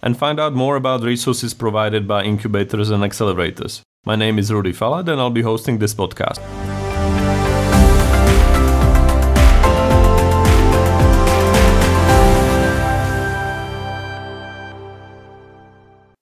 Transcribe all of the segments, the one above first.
and find out more about resources provided by incubators and accelerators. My name is Rudy Falat, and I'll be hosting this podcast.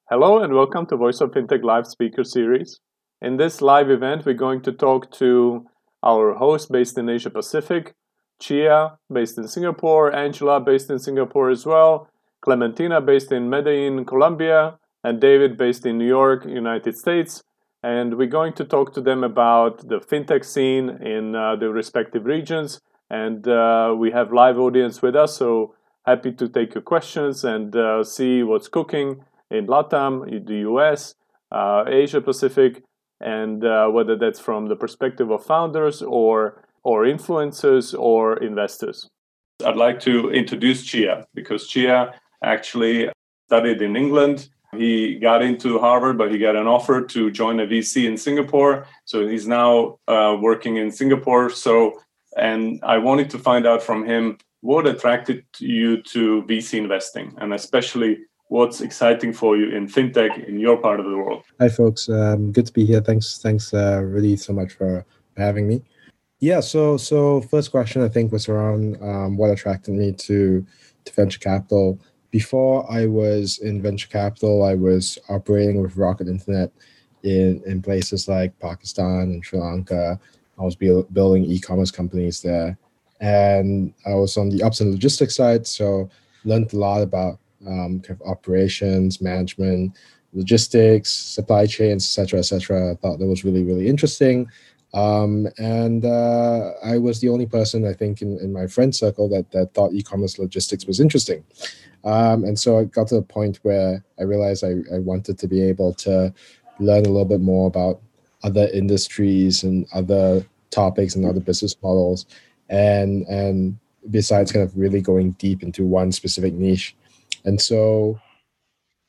Hello and welcome to Voice of Fintech Live Speaker Series. In this live event, we're going to talk to our host based in Asia Pacific, Chia, based in Singapore, Angela, based in Singapore as well, Clementina, based in Medellin, Colombia, and David, based in New York, United States. And we're going to talk to them about the fintech scene in uh, the respective regions. And uh, we have live audience with us, so happy to take your questions and uh, see what's cooking in LATAM, in the US, uh, Asia Pacific, and uh, whether that's from the perspective of founders or or influencers or investors. I'd like to introduce Chia because Chia actually studied in England. He got into Harvard, but he got an offer to join a VC in Singapore. So he's now uh, working in Singapore. So, and I wanted to find out from him what attracted you to VC investing, and especially what's exciting for you in fintech in your part of the world. Hi, folks. Um, good to be here. Thanks, thanks, uh, really, so much for having me. Yeah. So, so first question I think was around um, what attracted me to to venture capital. Before I was in venture capital, I was operating with Rocket Internet in in places like Pakistan and Sri Lanka. I was build, building e-commerce companies there, and I was on the ops and logistics side. So learned a lot about um, kind of operations, management, logistics, supply chains, etc., etc. I thought that was really, really interesting. Um, and uh, I was the only person, I think, in, in my friend circle that, that thought e-commerce logistics was interesting. Um, and so I got to a point where I realized I, I wanted to be able to learn a little bit more about other industries and other topics and other business models. And, and besides kind of really going deep into one specific niche. And so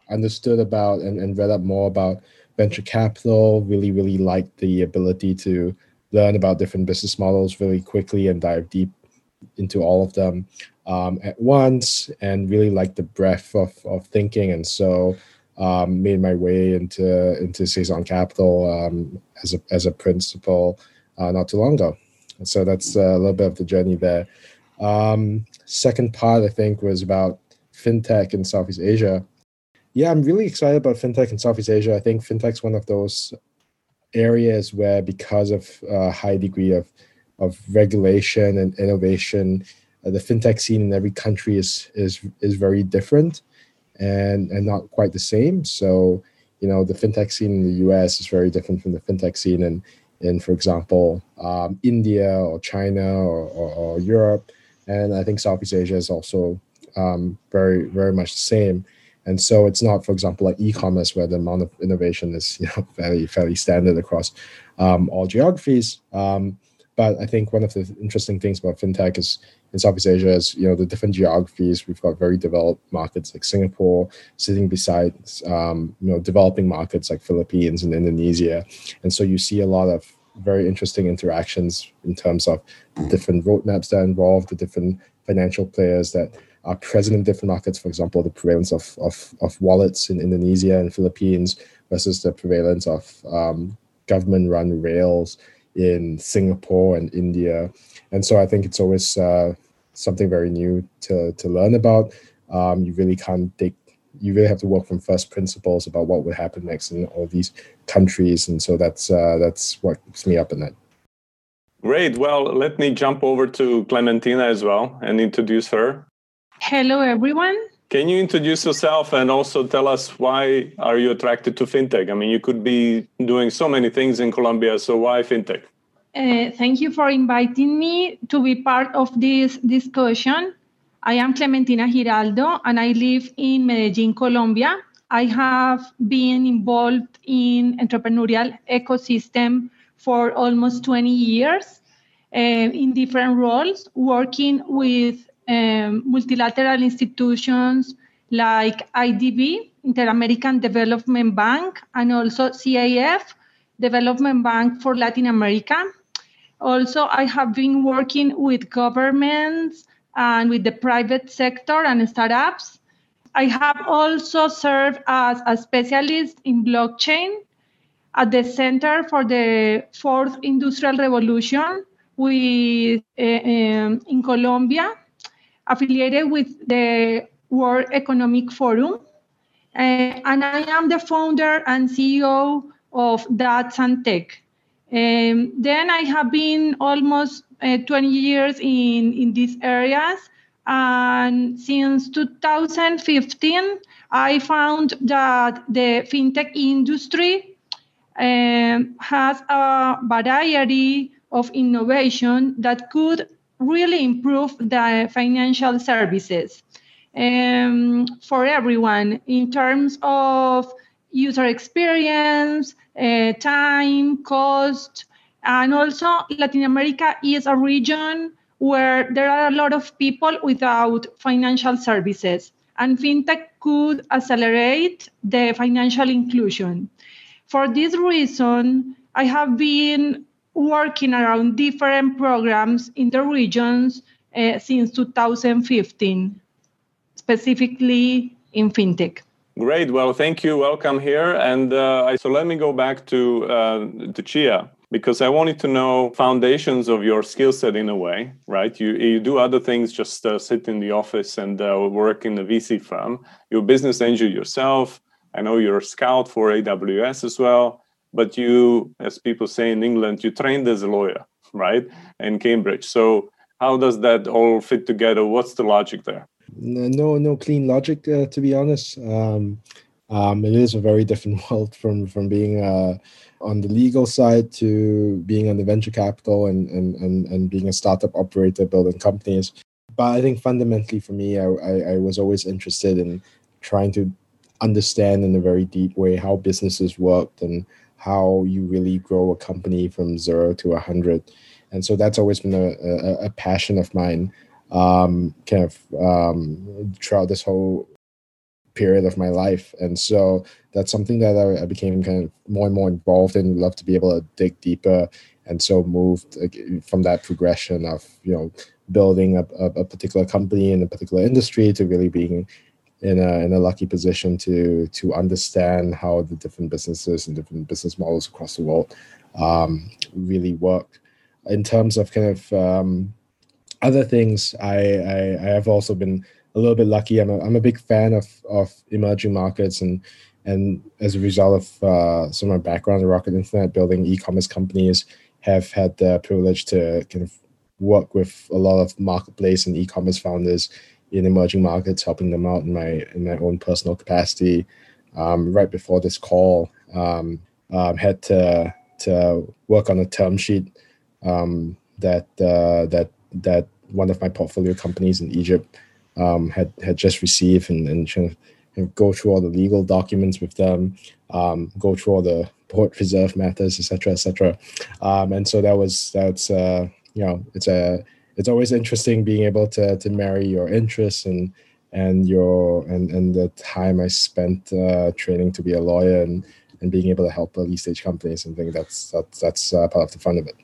understood about and, and read up more about venture capital, really, really liked the ability to learn about different business models really quickly and dive deep into all of them um, at once and really like the breadth of, of thinking. And so um, made my way into into Saison Capital um, as a as a principal uh, not too long ago. And so that's a little bit of the journey there. Um, second part, I think, was about fintech in Southeast Asia. Yeah, I'm really excited about fintech in Southeast Asia. I think fintech's one of those areas where, because of a high degree of of regulation and innovation, uh, the fintech scene in every country is is is very different and and not quite the same. So, you know, the fintech scene in the U.S. is very different from the fintech scene in in, for example, um, India or China or, or, or Europe. And I think Southeast Asia is also um, very very much the same. And so it's not, for example, like e-commerce where the amount of innovation is you know fairly fairly standard across um, all geographies. Um, but I think one of the interesting things about fintech is in Southeast Asia is you know the different geographies. We've got very developed markets like Singapore sitting beside um, you know developing markets like Philippines and Indonesia, and so you see a lot of very interesting interactions in terms of different roadmaps that are involved, the different financial players that are present in different markets. For example, the prevalence of, of, of wallets in Indonesia and Philippines versus the prevalence of um, government run rails in Singapore and India. And so I think it's always uh, something very new to, to learn about. Um, you really can't take, you really have to work from first principles about what would happen next in all these countries. And so that's, uh, that's what keeps me up at night. Great. Well, let me jump over to Clementina as well and introduce her. Hello, everyone. Can you introduce yourself and also tell us why are you attracted to fintech? I mean, you could be doing so many things in Colombia, so why fintech? Uh, thank you for inviting me to be part of this discussion. I am Clementina Giraldo and I live in Medellin, Colombia. I have been involved in entrepreneurial ecosystem for almost 20 years uh, in different roles, working with um, multilateral institutions like IDB, Inter-American Development Bank, and also CAF, Development Bank for Latin America. Also, I have been working with governments and with the private sector and startups. I have also served as a specialist in blockchain at the Center for the Fourth Industrial Revolution with, uh, um, in Colombia, affiliated with the World Economic Forum. Uh, and I am the founder and CEO of Dats Tech. Um, then I have been almost uh, 20 years in, in these areas. And since 2015, I found that the fintech industry um, has a variety of innovation that could really improve the financial services um, for everyone in terms of user experience, uh, time, cost, and also Latin America is a region where there are a lot of people without financial services, and fintech could accelerate the financial inclusion. For this reason, I have been working around different programs in the regions uh, since 2015, specifically in fintech. Great. Well, thank you. Welcome here. And uh, so let me go back to uh, to Chia because I wanted to know foundations of your skill set in a way, right? You you do other things, just uh, sit in the office and uh, work in a VC firm. You're a business angel yourself. I know you're a scout for AWS as well. But you, as people say in England, you trained as a lawyer, right? In Cambridge. So how does that all fit together? What's the logic there? no no clean logic uh, to be honest um, um, it is a very different world from from being uh, on the legal side to being on the venture capital and, and and and being a startup operator building companies but i think fundamentally for me I, I, I was always interested in trying to understand in a very deep way how businesses worked and how you really grow a company from zero to a hundred and so that's always been a, a, a passion of mine um, kind of um, throughout this whole period of my life. And so that's something that I, I, became kind of more and more involved in. Love to be able to dig deeper, and so moved from that progression of you know building a, a, a particular company in a particular industry to really being in a in a lucky position to to understand how the different businesses and different business models across the world um, really work. In terms of kind of um, other things, I, I, I have also been a little bit lucky. I'm a, I'm a big fan of of emerging markets and and as a result of uh, some of my background in Rocket Internet, building e-commerce companies, have had the privilege to kind of work with a lot of marketplace and e-commerce founders in emerging markets, helping them out in my in my own personal capacity. Um, right before this call, um, um, had to to work on a term sheet um, that uh, that that one of my portfolio companies in Egypt um, had had just received, and, and kind of go through all the legal documents with them, go through all the port reserve matters, etc., etc. And so that was that's uh, you know it's a it's always interesting being able to to marry your interests and and your and and the time I spent uh, training to be a lawyer and and being able to help early stage companies and think that's that's that's uh, part of the fun of it.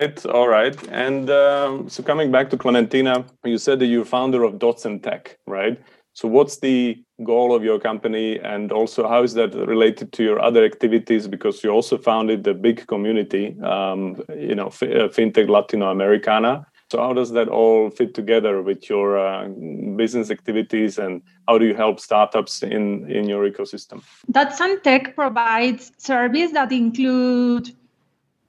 It's all right. And um, so coming back to Clementina, you said that you're founder of Dots and Tech, right? So what's the goal of your company, and also how is that related to your other activities? Because you also founded the big community, um, you know, uh, FinTech Latino Americana. So how does that all fit together with your uh, business activities, and how do you help startups in in your ecosystem? Dots and Tech provides service that include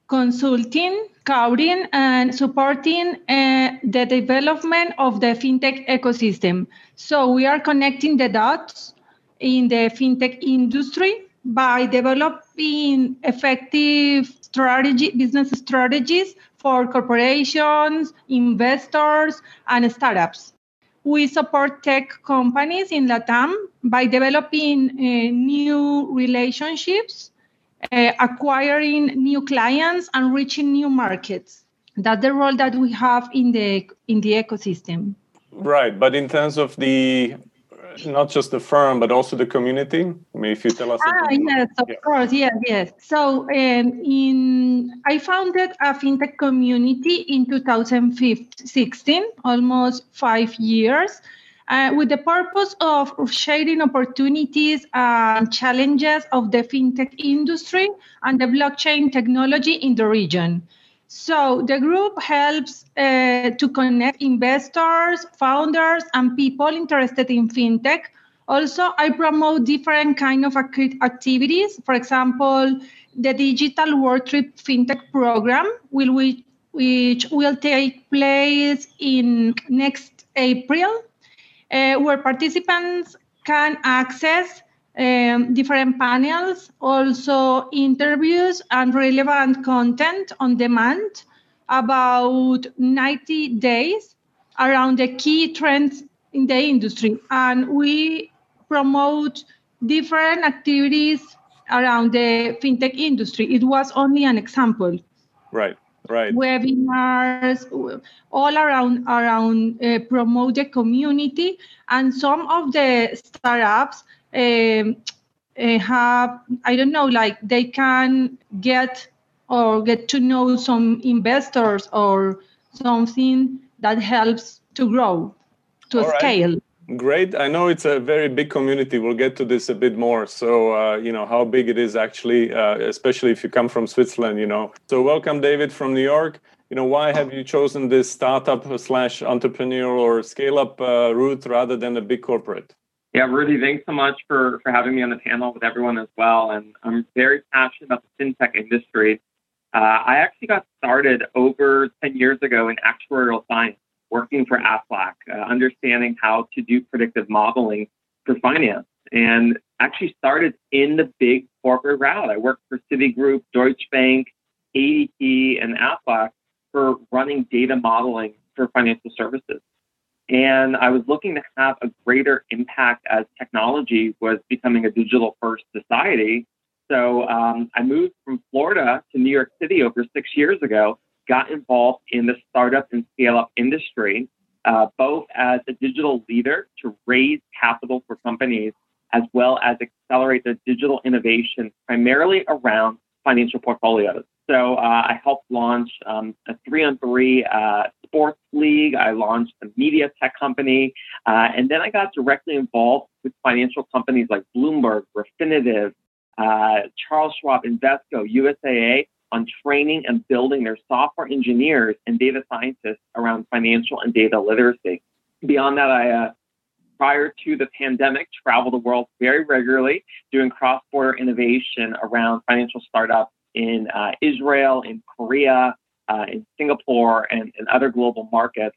consulting, coding, and supporting uh, the development of the fintech ecosystem. So we are connecting the dots in the fintech industry by developing effective strategy, business strategies for corporations, investors, and startups. we support tech companies in Latam by developing uh, new relationships, uh, acquiring new clients, and reaching new markets. That's the role that we have in the in the ecosystem. Right, but in terms of the not just the firm but also the community. I mean if you tell us ah yes of yeah. course yes yes. So um, in i founded a fintech community in 2016 almost five years uh, with the purpose of sharing opportunities and challenges of the fintech industry and the blockchain technology in the region so the group helps uh, to connect investors, founders, and people interested in fintech. Also, I promote different kind of activities. For example, the Digital World Trip Fintech Program, will which will take place in next April, uh, where participants can access um, different panels, also interviews and relevant content on demand about 90 days around the key trends in the industry. And we promote different activities around the fintech industry. It was only an example. Right. Right. Webinars, all around around uh, promote the community, and some of the startups have I don't know, like they can get or get to know some investors or something that helps to grow to All scale. Right. Great. I know it's a very big community. We'll get to this a bit more. So, uh, you know, how big it is actually, uh, especially if you come from Switzerland, you know. So, welcome, David, from New York. You know, why have you chosen this startup slash entrepreneurial or scale up uh, route rather than a big corporate? Yeah, Rudy, thanks so much for, for having me on the panel with everyone as well. And I'm very passionate about the fintech industry. Uh, I actually got started over 10 years ago in actuarial science, working for Aflac, uh, understanding how to do predictive modeling for finance. And actually started in the big corporate route. I worked for Citigroup, Deutsche Bank, ADP, and Aflac for running data modeling for financial services. And I was looking to have a greater impact as technology was becoming a digital first society. So um, I moved from Florida to New York City over six years ago, got involved in the startup and scale up industry, uh, both as a digital leader to raise capital for companies, as well as accelerate their digital innovation primarily around financial portfolios. So uh, I helped launch um, a three on three sports league. I launched a media tech company. Uh, and then I got directly involved with financial companies like Bloomberg, Refinitiv, uh, Charles Schwab, Invesco, USAA on training and building their software engineers and data scientists around financial and data literacy. Beyond that, I uh, prior to the pandemic, traveled the world very regularly doing cross border innovation around financial startups in uh, Israel, in Korea, uh, in Singapore, and, and, other global markets.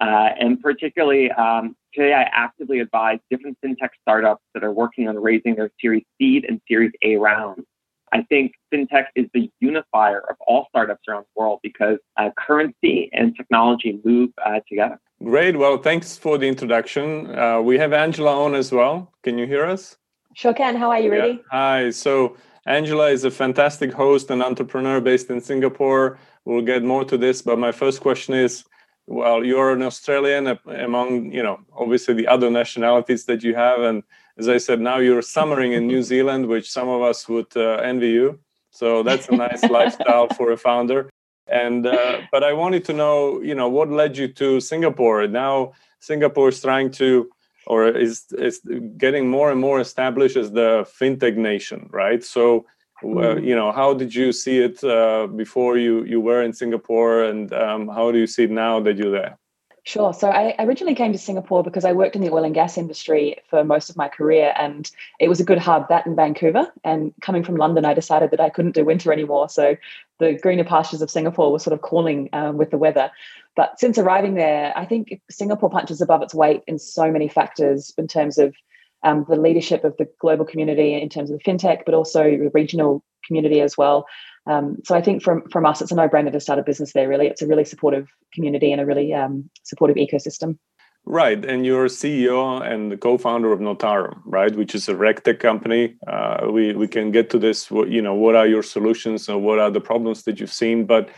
Uh, and particularly um, today, I actively advise different fintech startups that are working on raising their Series Seed and Series A rounds. I think fintech is the unifier of all startups around the world because uh, currency and technology move uh, together. Great. Well, thanks for the introduction. Uh, we have Angela on as well. Can you hear us? Sure can. How are you, Rudy? Yeah. Hi. So, Angela is a fantastic host and entrepreneur based in Singapore. We'll get more to this, but my first question is well, you're an Australian among, you know, obviously the other nationalities that you have. And as I said, now you're summering in New Zealand, which some of us would uh, envy you. So that's a nice lifestyle for a founder. And, uh, but I wanted to know, you know, what led you to Singapore? Now Singapore is trying to or is is getting more and more established as the fintech nation, right? So, uh, mm-hmm. you know, how did you see it uh, before you you were in Singapore, and um, how do you see it now that you're there? Sure. So I originally came to Singapore because I worked in the oil and gas industry for most of my career, and it was a good hub, that in Vancouver. And coming from London, I decided that I couldn't do winter anymore. So the greener pastures of Singapore were sort of calling um, with the weather. But since arriving there, I think Singapore punches above its weight in so many factors in terms of um, the leadership of the global community, in terms of the fintech, but also the regional community as well. Um, so I think from from us, it's a no brainer to start a business there. Really, it's a really supportive community and a really um, supportive ecosystem. Right, and you're CEO and the co-founder of Notarum, right, which is a regtech company. Uh, we we can get to this. You know, what are your solutions and what are the problems that you've seen? But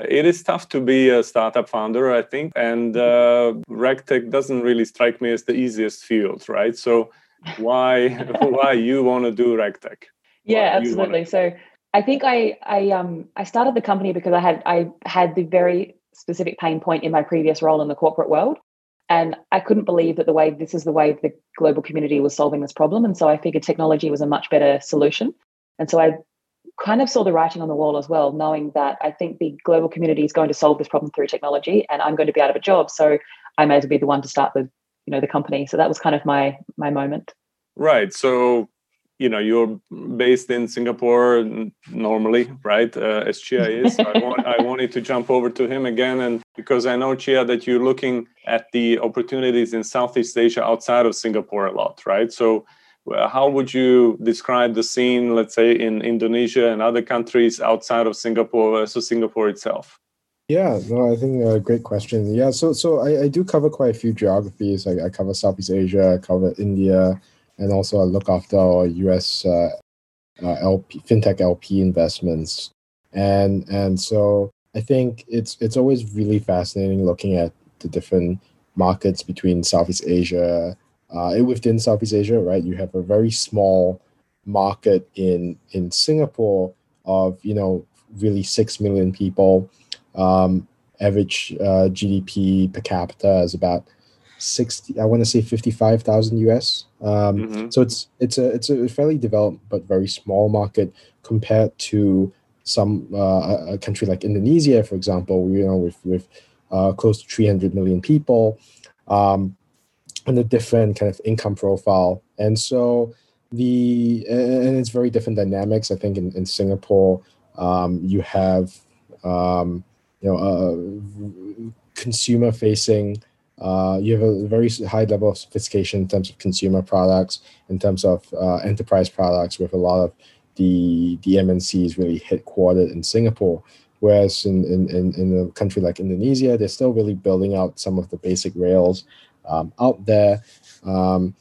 it is tough to be a startup founder, I think, and uh, regtech doesn't really strike me as the easiest field, right? So, why why you want to do regtech? Yeah, absolutely. So, I think I I um I started the company because I had I had the very specific pain point in my previous role in the corporate world and I couldn't believe that the way this is the way the global community was solving this problem. And so I figured technology was a much better solution. And so I kind of saw the writing on the wall as well, knowing that I think the global community is going to solve this problem through technology and I'm going to be out of a job. So I may as well be the one to start the, you know, the company. So that was kind of my my moment. Right. So you know you're based in Singapore normally, right? Uh, as Chia is, I, want, I wanted to jump over to him again, and because I know Chia that you're looking at the opportunities in Southeast Asia outside of Singapore a lot, right? So. Uh, how would you describe the scene, let's say, in Indonesia and other countries outside of Singapore versus Singapore itself? Yeah, no, I think a uh, great question. Yeah, so so I, I do cover quite a few geographies. I, I cover Southeast Asia, I cover India, and also I look after our US uh, uh, LP fintech LP investments, and and so I think it's it's always really fascinating looking at the different markets between Southeast Asia. Uh, within Southeast Asia, right, you have a very small market in in Singapore of you know really six million people. Um, average uh, GDP per capita is about 60 i want to say 55000 us um, mm-hmm. so it's it's a it's a fairly developed but very small market compared to some uh, a country like indonesia for example you know with with uh, close to 300 million people um, and a different kind of income profile. And so the and it's very different dynamics i think in, in singapore. Um, you have um, you know uh, consumer facing uh, you have a very high level of sophistication in terms of consumer products, in terms of uh, enterprise products, with a lot of the the MNCs really headquartered in Singapore. Whereas in, in, in, in a country like Indonesia, they're still really building out some of the basic rails um, out there. Um,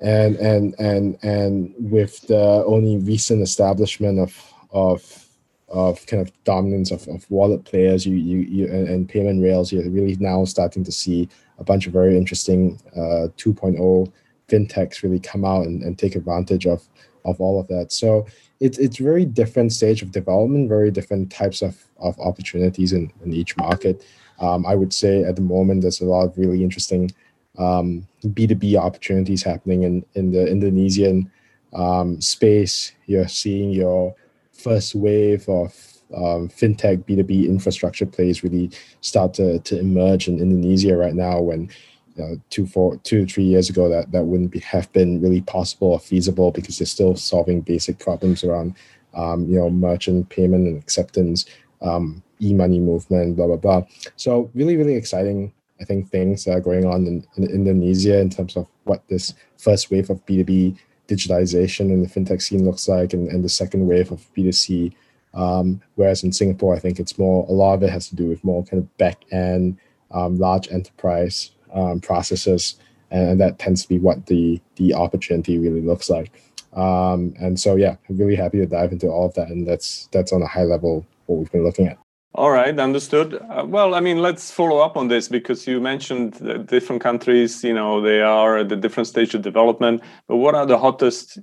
and and and and with the only recent establishment of of of kind of dominance of, of wallet players you you, you and, and payment rails you're really now starting to see a bunch of very interesting uh, 2.0 fintechs really come out and, and take advantage of of all of that. So it's it's very different stage of development very different types of, of opportunities in, in each market. Um, i would say at the moment there's a lot of really interesting um, b2b opportunities happening in in the indonesian um, space. You're seeing your first wave of um, fintech B2B infrastructure plays really start to, to emerge in Indonesia right now when you know, two, four, two, three years ago that, that wouldn't be, have been really possible or feasible because they're still solving basic problems around um, you know merchant payment and acceptance, um, e-money movement, blah blah blah. So really, really exciting. I think things that are going on in, in Indonesia in terms of what this first wave of B2B digitalization in the fintech scene looks like, and, and the second wave of B2C. Um, whereas in Singapore, I think it's more, a lot of it has to do with more kind of back end, um, large enterprise um, processes. And that tends to be what the, the opportunity really looks like. Um, and so, yeah, I'm really happy to dive into all of that. And that's, that's on a high level what we've been looking at. All right, understood. Uh, well, I mean, let's follow up on this because you mentioned different countries, you know, they are at a different stage of development. But what are the hottest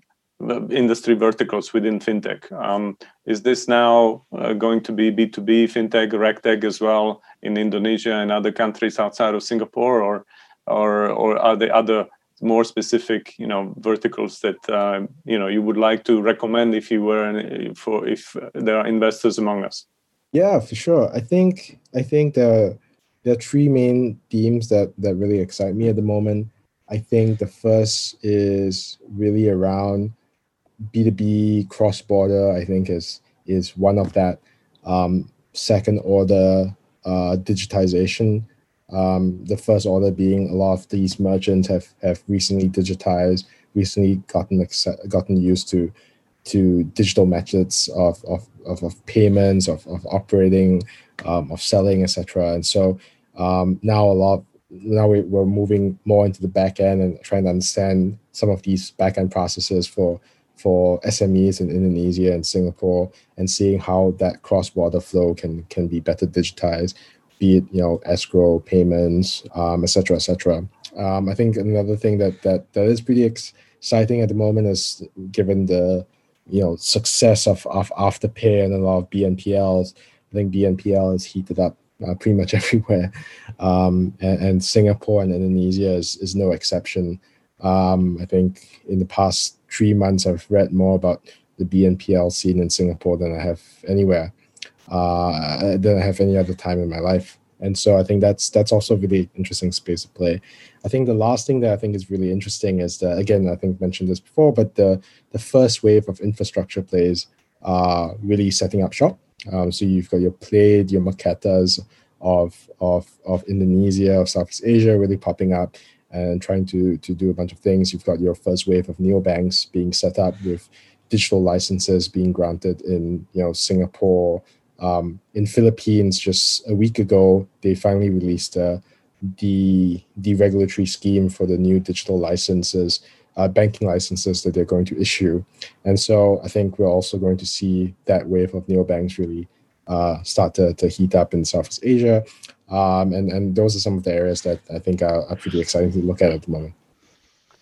industry verticals within fintech? Um, is this now uh, going to be B2B fintech, RegTech as well in Indonesia and other countries outside of Singapore, or or or are there other more specific, you know, verticals that uh, you know you would like to recommend if you were for if there are investors among us? Yeah, for sure. I think I think the there are three main themes that that really excite me at the moment. I think the first is really around B2B cross border. I think is is one of that um, second order uh, digitization. Um, the first order being a lot of these merchants have have recently digitized, recently gotten gotten used to to digital methods of, of, of, of payments, of, of operating, um, of selling, etc. And so um, now a lot now we, we're moving more into the back end and trying to understand some of these back end processes for for SMEs in Indonesia and Singapore and seeing how that cross border flow can can be better digitized, be it you know escrow payments, um, et cetera, et cetera. Um, I think another thing that that that is pretty exciting at the moment is given the you know success of of afterpay and a lot of BNPLs. I think BNPL is heated up uh, pretty much everywhere, um, and, and, Singapore and Indonesia is, is no exception. Um, I think in the past three months, I've read more about the BNPL scene in Singapore than I have anywhere, uh, than I have any other time in my life. And so I think that's that's also a really interesting space to play. I think the last thing that I think is really interesting is that again I think mentioned this before, but the the first wave of infrastructure plays are really setting up shop um, so you've got your Plaid, your Marqetas of of of Indonesia, of Southeast Asia, really popping up and trying to to do a bunch of things. You've got your first wave of neobanks being set up with digital licenses being granted in you know Singapore. Um, in Philippines, just a week ago, they finally released the the regulatory scheme for the new digital licenses uh, banking licenses that they're going to issue. And so I think we're also going to see that wave of neobanks really uh, start to, to heat up in Southeast Asia. Um, and, and those are some of the areas that I think are, are pretty exciting to look at at the moment.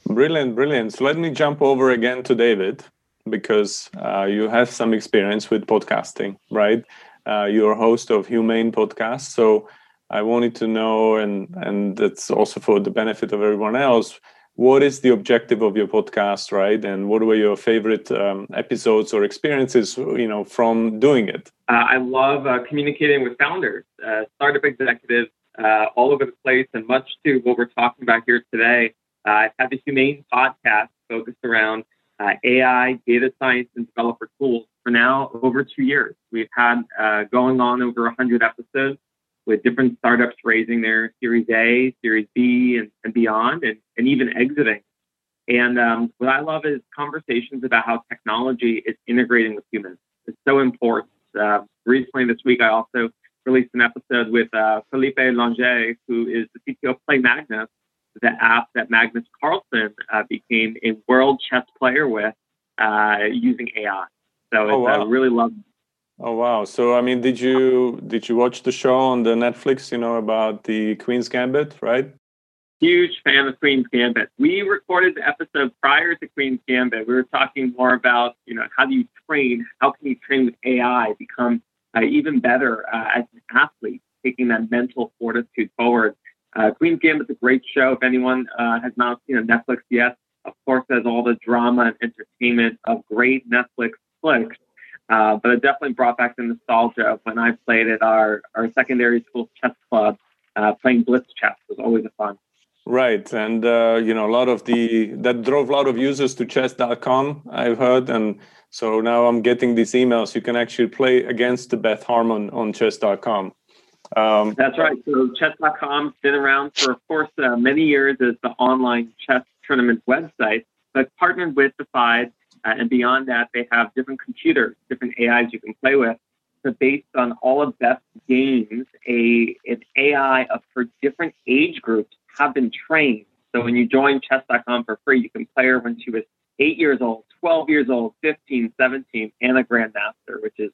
Brilliant, brilliant. So let me jump over again to David because uh, you have some experience with podcasting, right? Uh, you're host of Humane Podcast. So I wanted to know, and and that's also for the benefit of everyone else what is the objective of your podcast right? And what were your favorite um, episodes or experiences you know from doing it? Uh, i love uh, communicating with founders uh, startup executives uh, all over the place and much to what we're talking about here today. Uh, i've had the humane podcast focused around uh, ai data science and developer tools. For now over two years we've had going on over 100 episodes with different startups raising their Series A, Series B, and, and beyond, and, and even exiting. And um, what I love is conversations about how technology is integrating with humans. It's so important. Uh, recently, this week, I also released an episode with uh, Felipe Langer, who is the CTO of Play Magnus, the app that Magnus Carlsen uh, became a world chess player with uh, using AI. So oh, it's oh, wow. really love Oh wow! So I mean, did you did you watch the show on the Netflix? You know about the Queen's Gambit, right? Huge fan of Queen's Gambit. We recorded the episode prior to Queen's Gambit. We were talking more about you know how do you train? How can you train with AI become uh, even better uh, as an athlete, taking that mental fortitude forward. Uh, Queen's Gambit's a great show. If anyone uh, has not seen on Netflix yet, of course, has all the drama and entertainment of great Netflix flicks uh, but it definitely brought back the nostalgia of when I played at our, our secondary school chess club. Uh, playing blitz chess was always a fun. Right, and uh, you know a lot of the that drove a lot of users to chess.com. I've heard, and so now I'm getting these emails. You can actually play against the Beth Harmon on chess.com. Um, That's right. So chess.com's been around for, of course, uh, many years as the online chess tournament website, but partnered with the FIDE uh, and beyond that, they have different computers, different AIs you can play with. So based on all of Beth's games, a an AI of for different age groups have been trained. So when you join chess.com for free, you can play her when she was eight years old, 12 years old, 15, 17, and a grandmaster, which is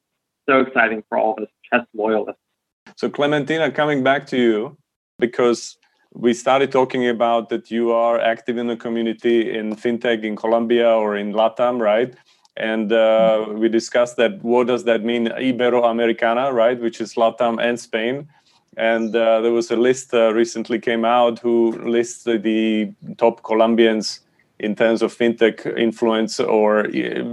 so exciting for all of us chess loyalists. So Clementina, coming back to you, because we started talking about that you are active in the community in fintech in Colombia or in Latam, right? And uh, we discussed that what does that mean, Iberoamericana, right, which is Latam and Spain. And uh, there was a list uh, recently came out who lists the top Colombians in terms of fintech influence or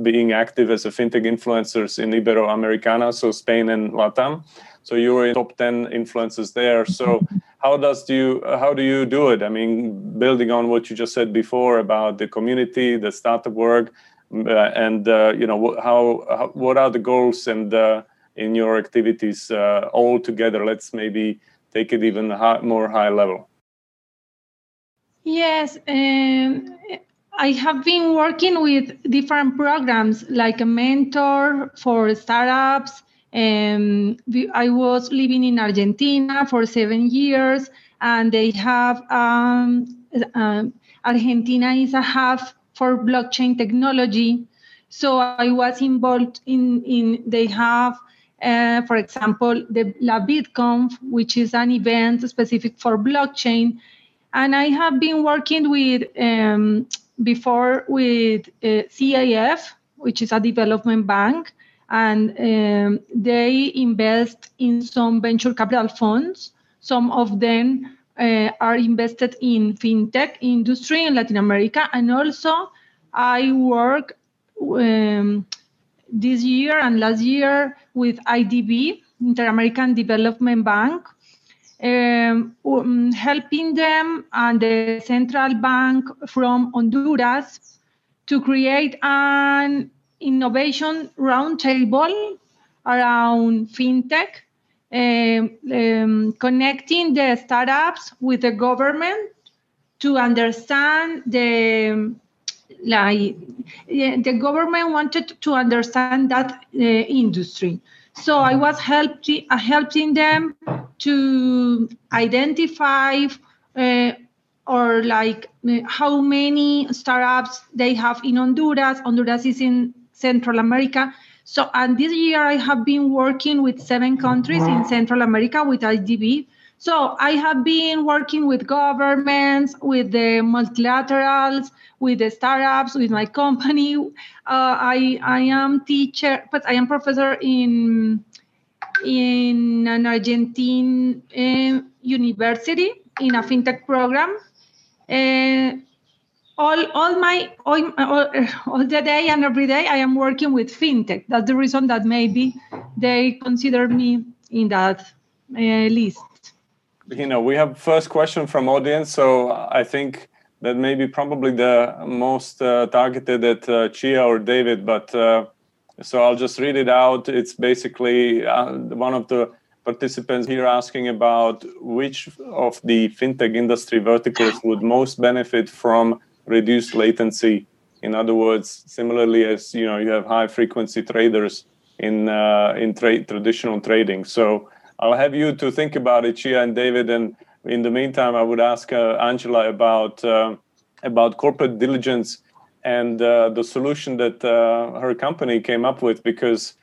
being active as a fintech influencers in Iberoamericana, so Spain and Latam. So you were in top 10 influencers there. So how does do you how do you do it? I mean, building on what you just said before about the community, the startup work, uh, and uh, you know how, how, what are the goals and uh, in your activities uh, all together? Let's maybe take it even high, more high level. Yes, um, I have been working with different programs like a mentor for startups. Um, I was living in Argentina for seven years. and they have um, um, Argentina is a hub for blockchain technology. So I was involved in, in they have, uh, for example, the La BitConf, which is an event specific for blockchain. And I have been working with, um, before with uh, CAF, which is a development bank, and um, they invest in some venture capital funds. Some of them uh, are invested in fintech industry in Latin America, and also I work um, this year and last year with IDB, Inter American Development Bank, um, um, helping them and the central bank from Honduras to create an innovation roundtable around fintech um, um, connecting the startups with the government to understand the like the government wanted to understand that uh, industry. So i was helping uh, helping them to identify uh, or like uh, how many startups they have in honduras. Honduras is in central america so, and this year I have been working with seven countries in Central America with IDB. So I have been working with governments, with the multilaterals, with the startups, with my company. Uh, I I am teacher, but I am professor in in an Argentine uh, university in a fintech program. Uh, all all my all, all, the day and every day I am working with fintech. That's the reason that maybe they consider me in that uh, list. You know, we have first question from audience, so I think that may be probably the most uh, targeted at uh, Chia or David, but uh, so I'll just read it out. It's basically uh, one of the participants here asking about which of the fintech industry verticals would most benefit from reduced latency. In other words, similarly as you know, you have high frequency traders in uh, in trade traditional trading. So I'll have you to think about it, Chia and David. And in the meantime, I would ask uh, Angela about uh, about corporate diligence and uh, the solution that uh, her company came up with. Because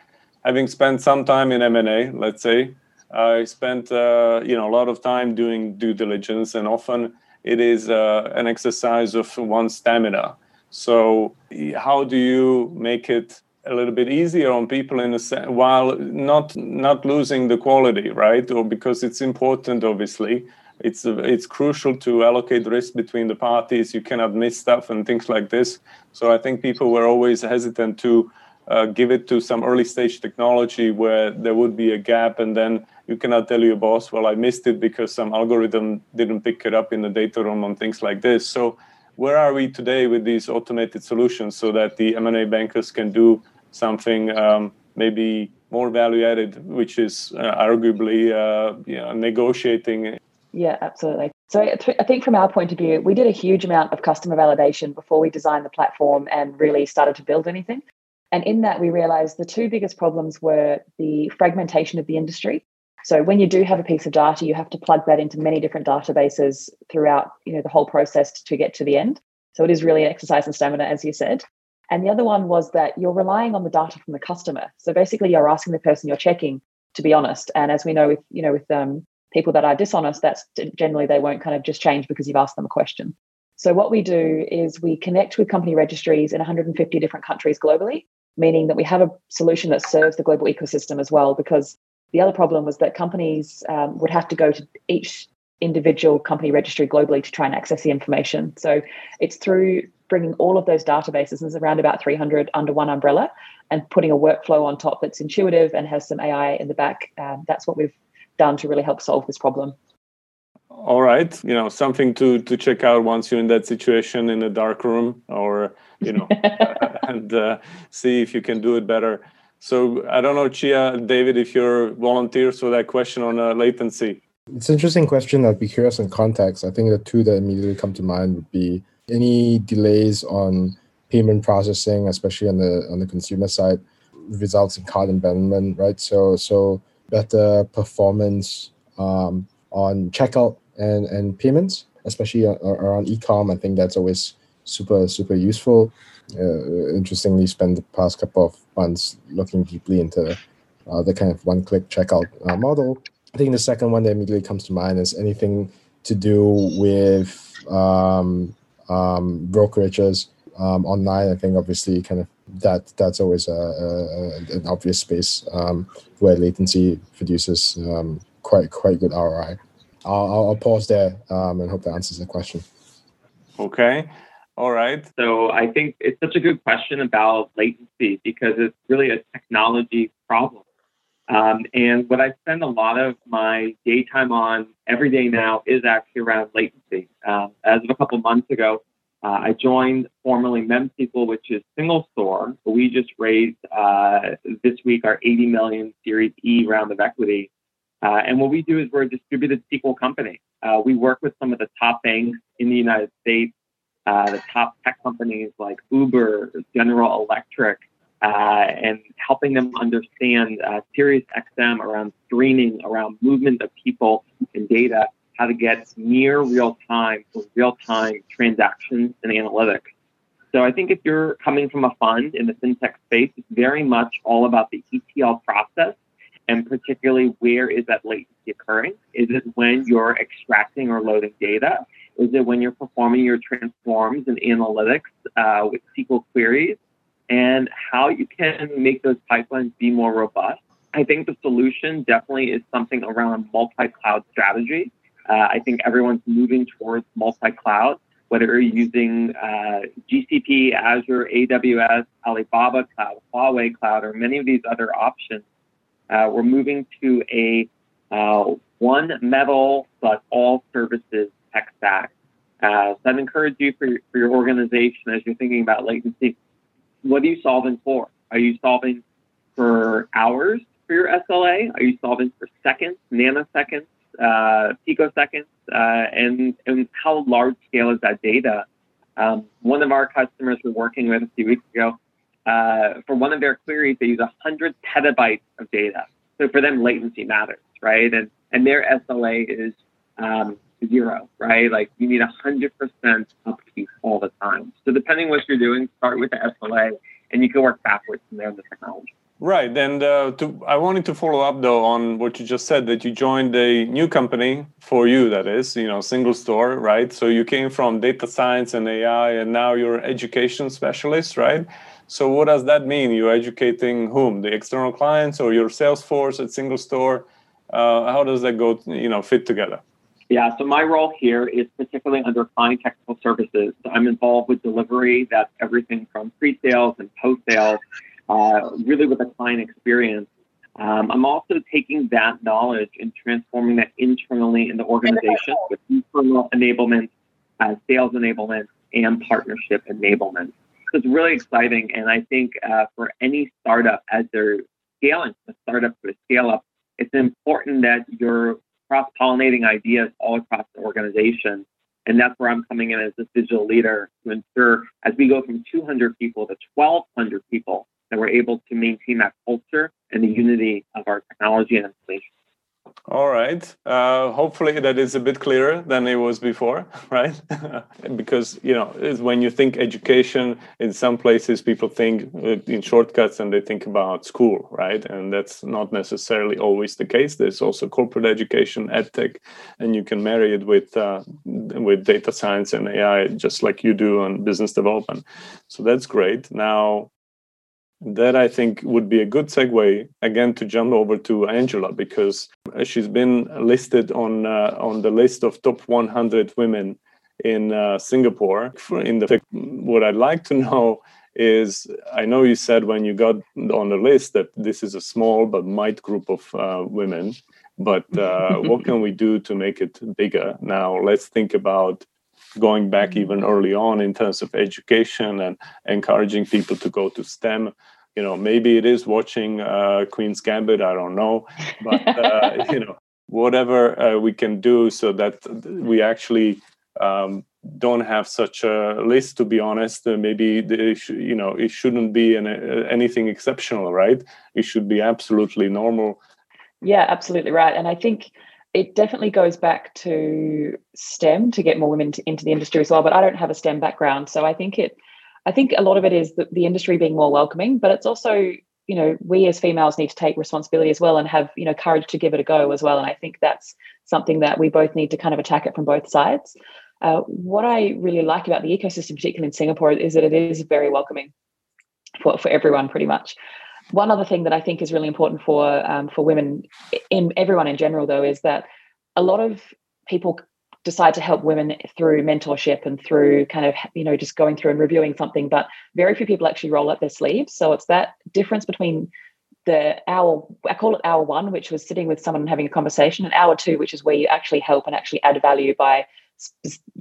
having spent some time in M and A, let's say, I spent uh, you know a lot of time doing due diligence, and often it is uh, an exercise of one's stamina. So, how do you make it a little bit easier on people in a sense, while not not losing the quality, right? Or because it's important, obviously, it's it's crucial to allocate risk between the parties. You cannot miss stuff and things like this. So, I think people were always hesitant to uh, give it to some early stage technology where there would be a gap and then you cannot tell your boss well i missed it because some algorithm didn't pick it up in the data room and things like this. So where are we today with these automated solutions so that the m&a bankers can do something um, maybe more value added which is uh, arguably uh, you know, negotiating? Yeah absolutely. So i think from our point of view we did a huge amount of customer validation before we designed the platform and really started to build anything. And in that, we realized the two biggest problems were the fragmentation of the industry. So when you do have a piece of data, you have to plug that into many different databases throughout, you know, the whole process to get to the end. So it is really an exercise in stamina, as you said. And the other one was that you're relying on the data from the customer. So basically, you're asking the person you're checking to be honest. And as we know, with you know, with um, people that are dishonest, that's generally they won't kind of just change because you've asked them a question. So what we do is we connect with company registries in 150 different countries globally, meaning that we have a solution that serves the global ecosystem as well. Because the other problem was that companies um, would have to go to each individual company registry globally to try and access the information. So it's through bringing all of those databases, there's around about 300 under one umbrella, and putting a workflow on top that's intuitive and has some AI in the back. Um, that's what we've done to really help solve this problem all right you know something to to check out once you're in that situation in a dark room or you know and uh, see if you can do it better so i don't know chia david if you're volunteers for that question on uh, latency it's an interesting question i'd be curious on context i think the two that immediately come to mind would be any delays on payment processing especially on the on the consumer side results in card abandonment right so so better performance um, on checkout and and payments, especially around e-com. I think that's always super super useful. Uh, interestingly, spent the past couple of months looking deeply into uh, the kind of one-click checkout uh, model. I think the second one that immediately comes to mind is anything to do with um, um, brokerages um, online. I think obviously kind of that that's always a, a an obvious space um, where latency produces um, quite quite good ROI. I'll, I'll pause there um, and hope that answers the question. Okay. All right. So I think it's such a good question about latency because it's really a technology problem. Um, and what I spend a lot of my daytime on every day now is actually around latency. Um, as of a couple months ago, uh, I joined formerly MemSQL, which is SingleStore. We just raised uh, this week our 80 million Series E round of equity. Uh, and what we do is we're a distributed SQL company. Uh, we work with some of the top banks in the United States, uh, the top tech companies like Uber, General Electric, uh, and helping them understand uh, Sirius XM around streaming, around movement of people and data, how to get near real time for real time transactions and analytics. So I think if you're coming from a fund in the fintech space, it's very much all about the ETL process and particularly where is that latency occurring? Is it when you're extracting or loading data? Is it when you're performing your transforms and analytics uh, with SQL queries? And how you can make those pipelines be more robust. I think the solution definitely is something around multi-cloud strategy. Uh, I think everyone's moving towards multi-cloud, whether you're using uh, GCP, Azure, AWS, Alibaba Cloud, Huawei Cloud, or many of these other options uh, we're moving to a uh, one metal but all services tech stack. Uh, so I'd encourage you for for your organization as you're thinking about latency. What are you solving for? Are you solving for hours for your SLA? Are you solving for seconds, nanoseconds, uh, picoseconds? Uh, and, and how large scale is that data? Um, one of our customers we're working with a few weeks ago uh, for one of their queries, they use 100 petabytes of data. So for them, latency matters, right? And and their SLA is um, zero, right? Like you need 100% upkeep all the time. So depending what you're doing, start with the SLA, and you can work backwards from there in the technology. Right, and uh, to, I wanted to follow up though on what you just said that you joined a new company for you, that is, you know, SingleStore, right? So you came from data science and AI, and now you're education specialist, right? So what does that mean? You're educating whom? The external clients or your sales force at SingleStore? Uh, how does that go? You know, fit together? Yeah. So my role here is particularly under client technical services. So I'm involved with delivery. That's everything from pre-sales and post-sales, uh, really with the client experience. Um, I'm also taking that knowledge and transforming that internally in the organization with internal enablement, uh, sales enablement, and partnership enablement So it's really exciting. And I think uh, for any startup, as they're scaling, a startup to a scale up, it's important that you're cross pollinating ideas all across the organization. And that's where I'm coming in as a digital leader to ensure as we go from 200 people to 1,200 people, that we're able to maintain that culture and the unity of our technology and information. All right. Uh, hopefully that is a bit clearer than it was before, right? because you know, when you think education, in some places people think uh, in shortcuts and they think about school, right? And that's not necessarily always the case. There's also corporate education, edtech, and you can marry it with uh, with data science and AI, just like you do on business development. So that's great. Now, that I think would be a good segue again to jump over to Angela because she's been listed on uh, on the list of top 100 women in uh, Singapore. In the what I'd like to know is I know you said when you got on the list that this is a small but might group of uh, women, but uh, what can we do to make it bigger? Now let's think about going back mm-hmm. even early on in terms of education and encouraging people to go to STEM. You know, maybe it is watching uh, Queen's Gambit. I don't know, but uh, you know, whatever uh, we can do so that we actually um, don't have such a list. To be honest, uh, maybe the, you know it shouldn't be an, uh, anything exceptional, right? It should be absolutely normal. Yeah, absolutely right. And I think it definitely goes back to STEM to get more women to, into the industry as well. But I don't have a STEM background, so I think it. I think a lot of it is the, the industry being more welcoming, but it's also you know we as females need to take responsibility as well and have you know courage to give it a go as well. And I think that's something that we both need to kind of attack it from both sides. Uh, what I really like about the ecosystem, particularly in Singapore, is that it is very welcoming for, for everyone pretty much. One other thing that I think is really important for um, for women in everyone in general, though, is that a lot of people decide to help women through mentorship and through kind of you know just going through and reviewing something, but very few people actually roll up their sleeves. So it's that difference between the hour I call it hour one, which was sitting with someone and having a conversation, and hour two, which is where you actually help and actually add value by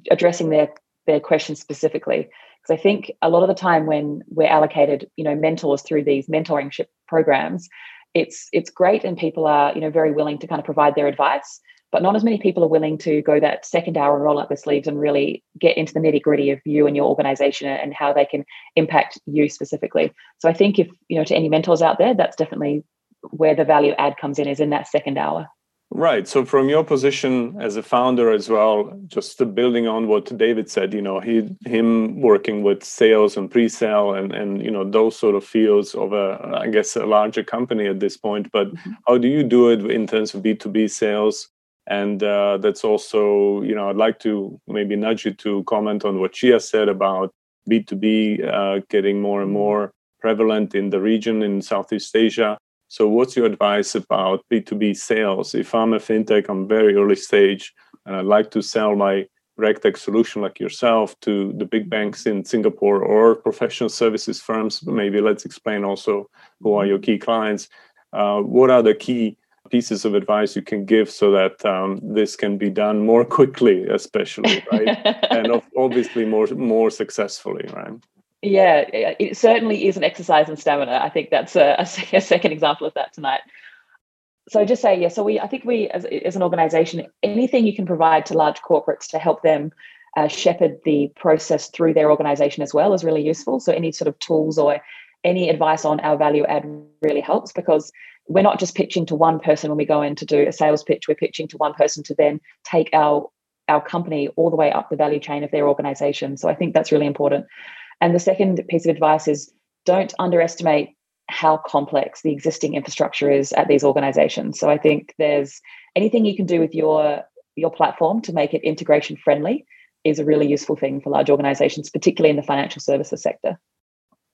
addressing their their questions specifically. Because I think a lot of the time when we're allocated, you know, mentors through these mentoringship programs, it's it's great and people are, you know, very willing to kind of provide their advice. But not as many people are willing to go that second hour and roll up their sleeves and really get into the nitty gritty of you and your organization and how they can impact you specifically. So I think if, you know, to any mentors out there, that's definitely where the value add comes in is in that second hour. Right. So from your position as a founder as well, just building on what David said, you know, he him working with sales and pre-sale and and you know those sort of fields of a I guess a larger company at this point. But mm-hmm. how do you do it in terms of B two B sales? And uh, that's also, you know, I'd like to maybe nudge you to comment on what Chia said about B two B uh, getting more and mm-hmm. more prevalent in the region in Southeast Asia so, what's your advice about B2B sales? If I'm a fintech, I'm very early stage, and I'd like to sell my RegTech solution like yourself to the big banks in Singapore or professional services firms. Maybe let's explain also who are your key clients. Uh, what are the key pieces of advice you can give so that um, this can be done more quickly, especially, right? and obviously more more successfully, right? Yeah, it certainly is an exercise in stamina. I think that's a, a, second example of that tonight. So just say yeah. So we, I think we, as, as an organisation, anything you can provide to large corporates to help them uh, shepherd the process through their organisation as well is really useful. So any sort of tools or any advice on our value add really helps because we're not just pitching to one person when we go in to do a sales pitch. We're pitching to one person to then take our our company all the way up the value chain of their organisation. So I think that's really important. And the second piece of advice is don't underestimate how complex the existing infrastructure is at these organizations. So I think there's anything you can do with your your platform to make it integration friendly is a really useful thing for large organizations, particularly in the financial services sector.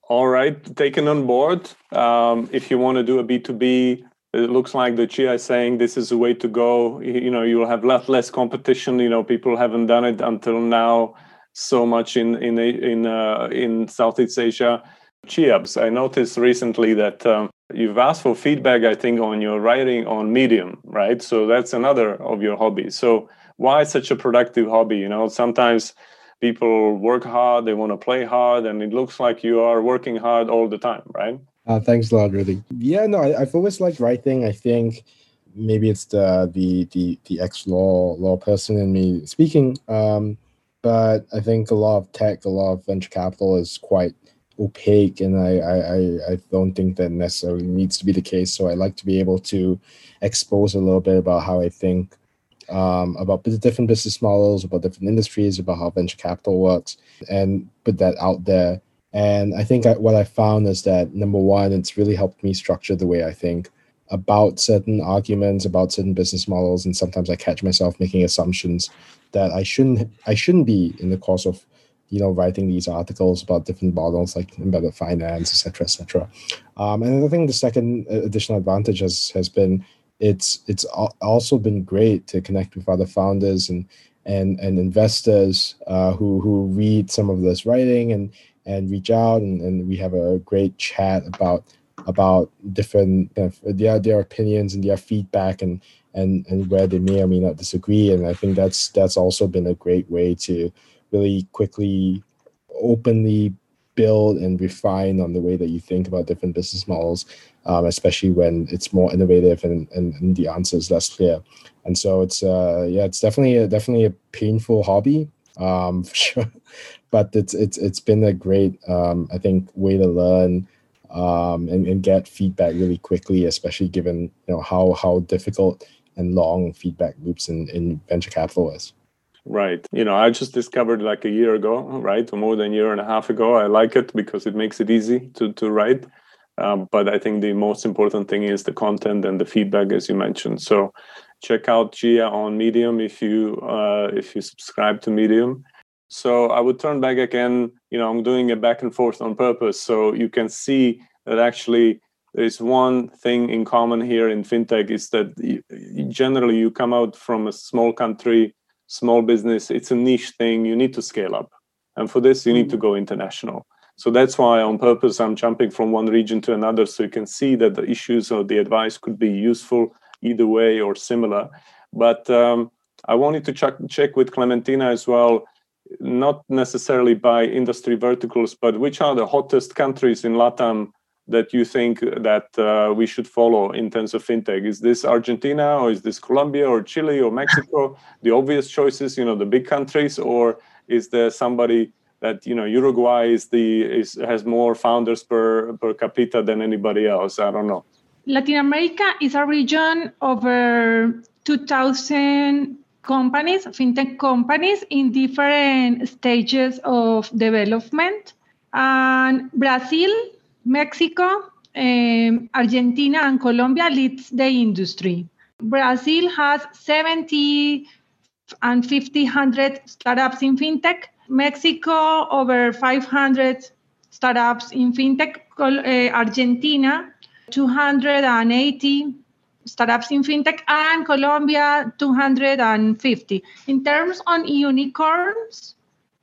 All right, taken on board. Um, if you want to do a B2B, it looks like the Chia is saying this is the way to go. You know, you will have less less competition. You know, people haven't done it until now so much in in in uh, in Southeast Asia. Chiabs, I noticed recently that um, you've asked for feedback. I think on your writing on Medium, right? So that's another of your hobbies. So why such a productive hobby? You know, sometimes people work hard, they want to play hard, and it looks like you are working hard all the time, right? Uh, thanks a lot, really. Yeah, no, I, have always liked writing. I think maybe it's the the the the ex law law person in me speaking. Um, but I think a lot of tech, a lot of venture capital is quite opaque, and I, I, I don't think that necessarily needs to be the case. So I like to be able to expose a little bit about how I think um, about different business models, about different industries, about how venture capital works, and put that out there. And I think I, what I found is that number one, it's really helped me structure the way I think about certain arguments about certain business models and sometimes i catch myself making assumptions that i shouldn't i shouldn't be in the course of you know writing these articles about different models like embedded finance etc etc um, and i think the second additional advantage has has been it's it's also been great to connect with other founders and and and investors uh, who who read some of this writing and and reach out and, and we have a great chat about about different their their opinions and their feedback and and and where they may or may not disagree. And I think that's that's also been a great way to really quickly, openly build and refine on the way that you think about different business models, um, especially when it's more innovative and, and, and, the answer is less clear. And so it's uh, yeah, it's definitely a, definitely a painful hobby um, for sure, but it's it's it's been a great um, I think way to learn um, and, and get feedback really quickly, especially given you know how how difficult and long feedback loops in, in venture capital is. Right. You know, I just discovered like a year ago, right, or more than a year and a half ago. I like it because it makes it easy to to write. Um, but I think the most important thing is the content and the feedback, as you mentioned. So check out Chia on Medium if you uh, if you subscribe to Medium. So I would turn back again. You know, I'm doing a back and forth on purpose, so you can see that actually there is one thing in common here in fintech is that generally you come out from a small country small business it's a niche thing you need to scale up and for this you need to mm. go international so that's why on purpose i'm jumping from one region to another so you can see that the issues or the advice could be useful either way or similar but um, i wanted to check, check with clementina as well not necessarily by industry verticals but which are the hottest countries in latam that you think that uh, we should follow in terms of fintech? Is this Argentina or is this Colombia or Chile or Mexico? the obvious choices, you know, the big countries, or is there somebody that you know Uruguay is the is has more founders per per capita than anybody else? I don't know. Latin America is a region over 2,000 companies, fintech companies in different stages of development. And Brazil Mexico, um, Argentina, and Colombia leads the industry. Brazil has 70 and 50, 100 startups in fintech. Mexico, over 500 startups in fintech. Uh, Argentina, 280 startups in fintech. And Colombia, 250. In terms on unicorns,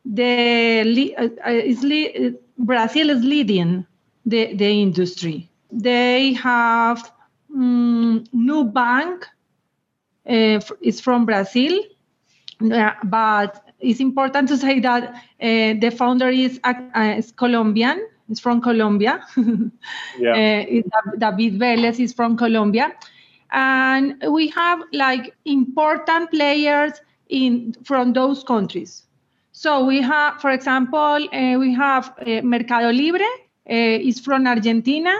the uh, is Brazil is leading the, the industry. They have um, Bank uh, it's from Brazil, uh, but it's important to say that uh, the founder is, uh, is Colombian. It's from Colombia. yeah. uh, David Velez is from Colombia, and we have like important players in from those countries. So we have, for example, uh, we have uh, Mercado Libre, uh, is from Argentina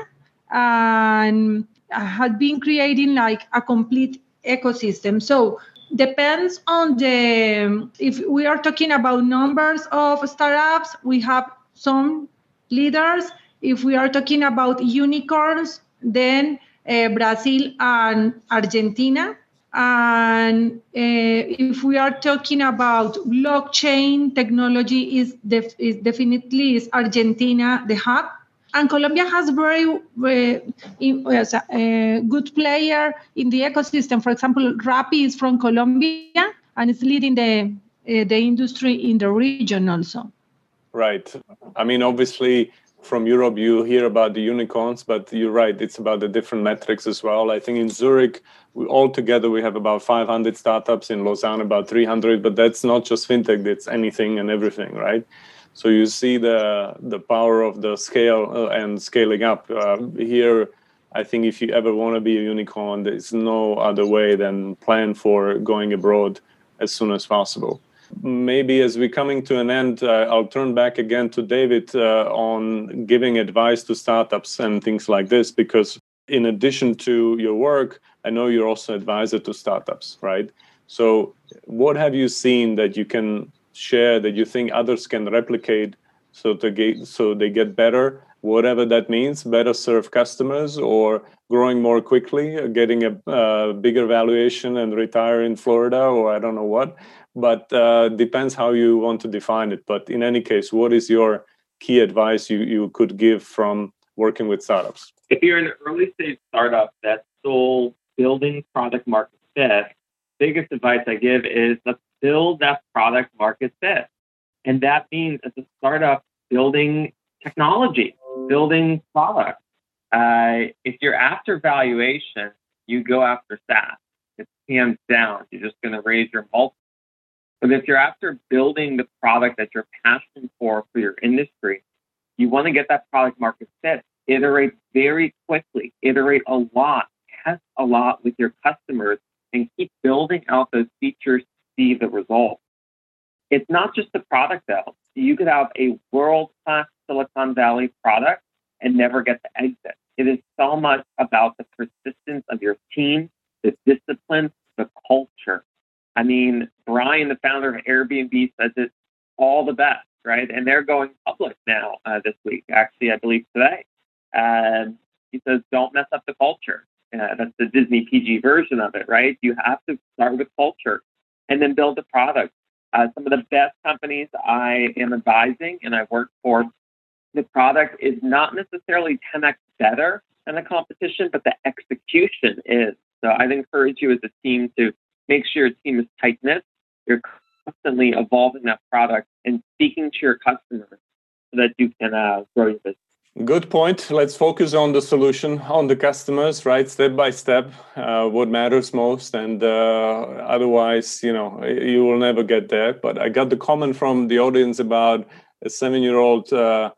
and had been creating like a complete ecosystem. So depends on the if we are talking about numbers of startups, we have some leaders. If we are talking about unicorns, then uh, Brazil and Argentina. And uh, if we are talking about blockchain technology, is, def- is definitely is Argentina the hub and Colombia has very uh, a good player in the ecosystem. For example, Rappi is from Colombia and it's leading the uh, the industry in the region also. Right. I mean, obviously, from Europe you hear about the unicorns, but you're right. It's about the different metrics as well. I think in Zurich, we, all together we have about 500 startups. In Lausanne, about 300. But that's not just fintech; it's anything and everything, right? So you see the the power of the scale uh, and scaling up uh, here. I think if you ever want to be a unicorn, there's no other way than plan for going abroad as soon as possible. Maybe as we're coming to an end, uh, I'll turn back again to David uh, on giving advice to startups and things like this, because in addition to your work, I know you're also advisor to startups, right? So, what have you seen that you can share that you think others can replicate so to get so they get better whatever that means better serve customers or growing more quickly getting a uh, bigger valuation and retire in florida or i don't know what. But uh, depends how you want to define it. But in any case what is your key advice you, you could give from working with startups? If you're an early stage startup that's still building product market fit biggest advice i give is let's build that product market fit. And that means as a startup, building technology, building product. Uh, if you're after valuation, you go after SaaS. It's hands down. You're just going to raise your multiple. But if you're after building the product that you're passionate for for your industry, you want to get that product market fit. Iterate very quickly, iterate a lot, test a lot with your customers, and keep building out those features to see the results. It's not just the product though. You could have a world class Silicon Valley product and never get to exit. It is so much about the persistence of your team, the discipline, the culture. I mean, Brian, the founder of Airbnb, says it's all the best, right? And they're going public now uh, this week, actually, I believe today. And he says, don't mess up the culture. Uh, that's the Disney PG version of it, right? You have to start with culture and then build the product. Uh, some of the best companies I am advising and I work for, the product is not necessarily 10x better than the competition, but the execution is. So I'd encourage you as a team to make sure your team is tight knit. You're constantly evolving that product and speaking to your customers so that you can uh, grow your business. Good point. Let's focus on the solution, on the customers, right? Step by step, uh, what matters most. And uh, otherwise, you know, you will never get there. But I got the comment from the audience about a seven year old uh,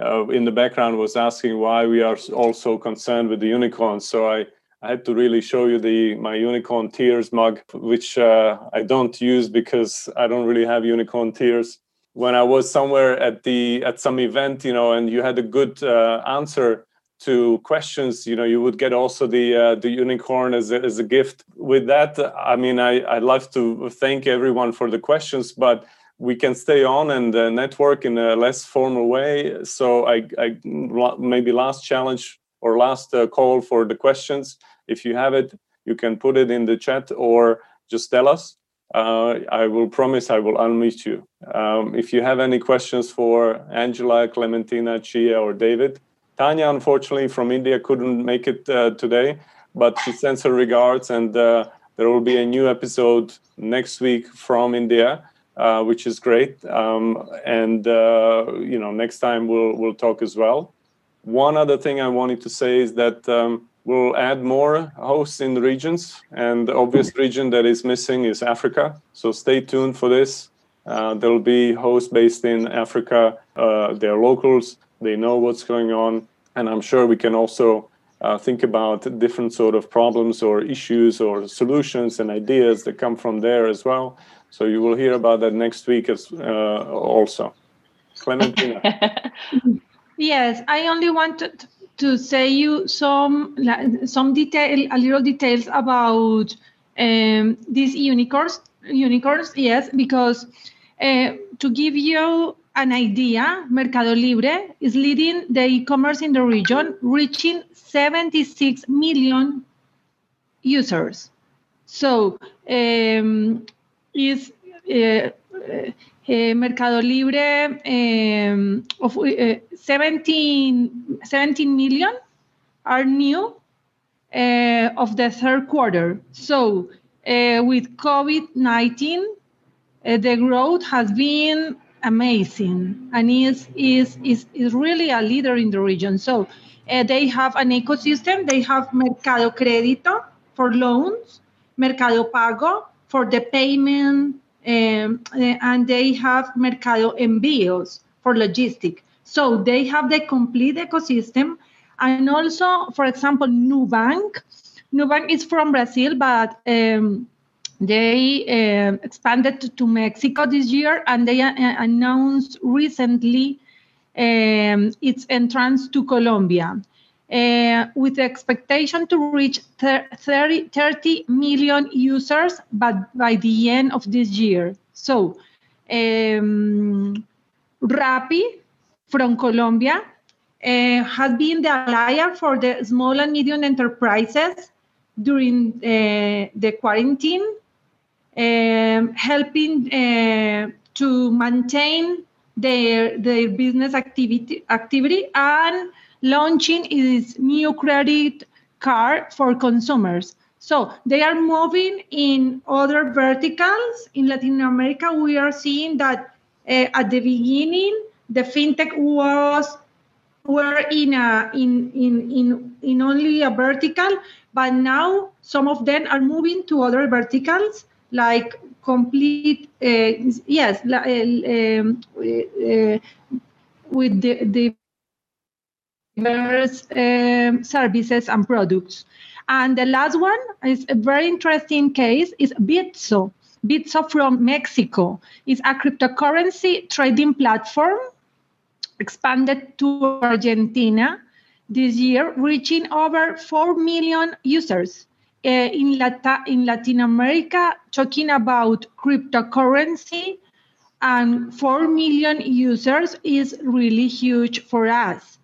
uh, in the background was asking why we are all so concerned with the unicorns. So I, I had to really show you the my unicorn tears mug, which uh, I don't use because I don't really have unicorn tears when I was somewhere at the at some event, you know, and you had a good uh, answer to questions, you know, you would get also the uh, the unicorn as a, as a gift. With that, I mean, I I'd love to thank everyone for the questions, but we can stay on and uh, network in a less formal way. So I, I maybe last challenge or last uh, call for the questions. If you have it, you can put it in the chat or just tell us uh, I will promise I will unmute you. Um, if you have any questions for Angela, Clementina, Chia, or David, Tanya, unfortunately, from India, couldn't make it uh, today, but she sends her regards, and uh, there will be a new episode next week from India, uh, which is great. Um, and uh, you know, next time we'll we'll talk as well. One other thing I wanted to say is that. Um, We'll add more hosts in the regions, and the obvious region that is missing is Africa. So stay tuned for this. Uh, there will be hosts based in Africa. Uh, they're locals. They know what's going on, and I'm sure we can also uh, think about different sort of problems or issues or solutions and ideas that come from there as well. So you will hear about that next week as uh, also. Clementina. yes, I only wanted to say you some some detail, a little details about um, these unicorns. Unicorns, yes, because uh, to give you an idea, Mercado Libre is leading the e-commerce in the region, reaching 76 million users. So um, is uh, uh, Mercado Libre um, of uh, 17, 17 million are new uh, of the third quarter. So with COVID-19, the growth has been amazing and is, is, is, is really a leader in the region. So they have an ecosystem. They have Mercado Crédito for loans, Mercado Pago for the payment um, eh, and they have Mercado Envíos for logistics. So they have the complete ecosystem. And also, for example, Nubank. Nubank is from Brazil, but um, they uh, expanded to Mexico this year and they uh, announced recently um, its entrance to Colombia uh, with the expectation to reach 30, 30 million users but by the end of this year. So, um, Rappi from Colombia uh, has been the alliance for the small and medium enterprises during uh, the quarantine, um, helping uh, to maintain their, their business activity, activity and launching its new credit card for consumers. So they are moving in other verticals. In Latin America, we are seeing that uh, at the beginning, the fintech was were in a in, in in in only a vertical, but now some of them are moving to other verticals like complete uh, yes uh, um, with the, the um, services and products. And the last one is a very interesting case is Bitso. Bitso from Mexico is a cryptocurrency trading platform expanded to Argentina this year, reaching over 4 million users. uh, in, in Latin America, talking about cryptocurrency and 4 million users is really huge for us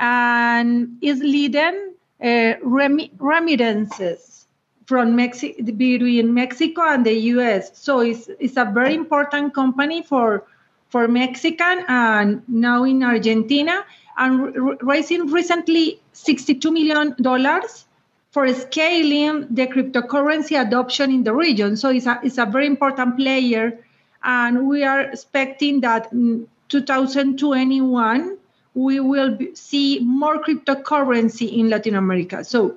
and is leading uh, rem- remittances from Mexi- between Mexico and the US. So it's, it's a very important company for, for Mexican and now in Argentina and r- raising recently $62 million for scaling the cryptocurrency adoption in the region. So it's a, it's a very important player. And we are expecting that in 2021, we will see more cryptocurrency in Latin America. So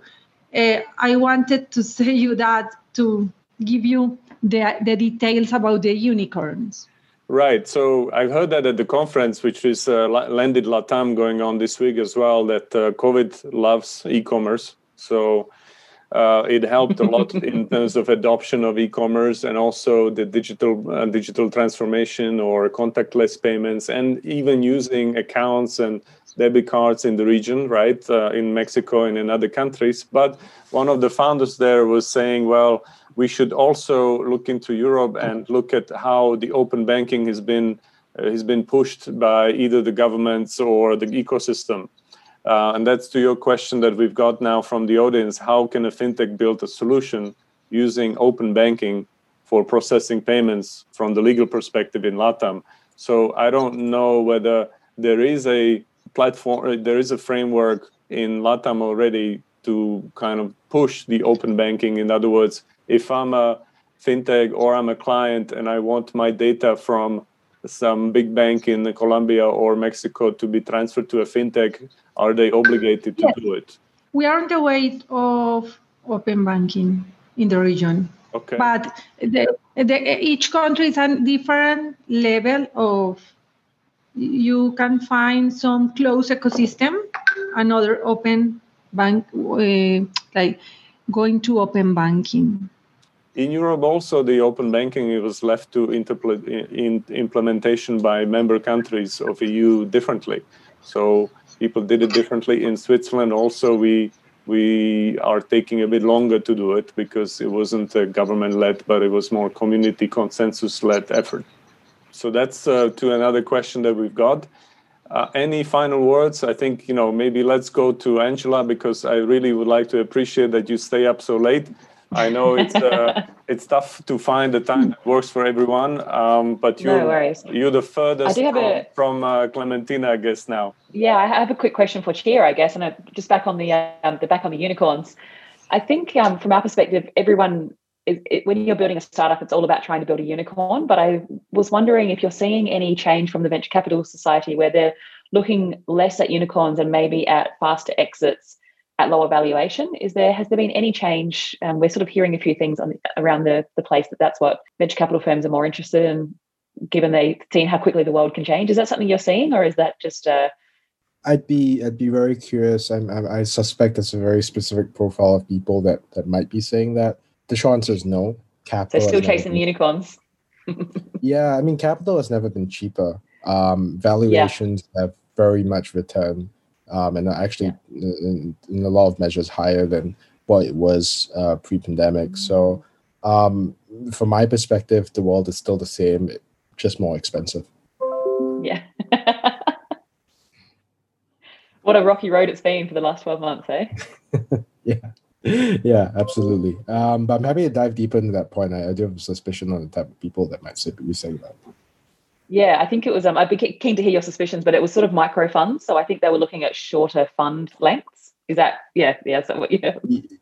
uh, I wanted to say you that to give you the, the details about the unicorns. Right. So I've heard that at the conference, which is uh, Lendit Latam going on this week as well, that uh, COVID loves e-commerce. So uh, it helped a lot in terms of adoption of e-commerce and also the digital uh, digital transformation or contactless payments and even using accounts and debit cards in the region, right, uh, in Mexico and in other countries. But one of the founders there was saying, well, we should also look into Europe and look at how the open banking has been uh, has been pushed by either the governments or the ecosystem. Uh, and that's to your question that we've got now from the audience. How can a fintech build a solution using open banking for processing payments from the legal perspective in LATAM? So I don't know whether there is a platform, uh, there is a framework in LATAM already to kind of push the open banking. In other words, if I'm a fintech or I'm a client and I want my data from some big bank in Colombia or Mexico to be transferred to a fintech, are they obligated to yes. do it? We are on the way of open banking in the region. Okay. But the, the, each country is a different level of. You can find some closed ecosystem, another open bank, uh, like going to open banking. In Europe, also the open banking it was left to in implementation by member countries of EU differently. So people did it differently. In Switzerland, also we we are taking a bit longer to do it because it wasn't a government led, but it was more community consensus led effort. So that's uh, to another question that we've got. Uh, any final words? I think you know maybe let's go to Angela because I really would like to appreciate that you stay up so late I know it's uh, it's tough to find the time that works for everyone, um, but you're no you're the furthest from, a, from uh, Clementina, I guess now. Yeah, I have a quick question for Chia, I guess, and uh, just back on the um, the back on the unicorns. I think um, from our perspective, everyone is, it, when you're building a startup, it's all about trying to build a unicorn. But I was wondering if you're seeing any change from the venture capital society where they're looking less at unicorns and maybe at faster exits at lower valuation. Is there has there been any change? Um, we're sort of hearing a few things on, around the the place that that's what venture capital firms are more interested in, given they've seen how quickly the world can change. Is that something you're seeing, or is that just a I'd be I'd be very curious. I'm, i I suspect it's a very specific profile of people that that might be saying that. The short answer is no. Capital. They're still chasing been, unicorns. yeah, I mean, capital has never been cheaper. Um, valuations yeah. have very much returned um, and actually yeah. in, in, a lot of measures higher than what it was uh, pre-pandemic. Mm-hmm. So um, from my perspective, the world is still the same, just more expensive. Yeah. what a rocky road it's been for the last 12 months, eh? yeah. Yeah, absolutely. Um, but I'm happy to dive deeper into that point. I, I do have a suspicion on the type of people that might be saying that. Yeah, I think it was. Um, I'd be keen to hear your suspicions, but it was sort of micro funds. So I think they were looking at shorter fund lengths. Is that yeah? Yeah. So what? Yeah.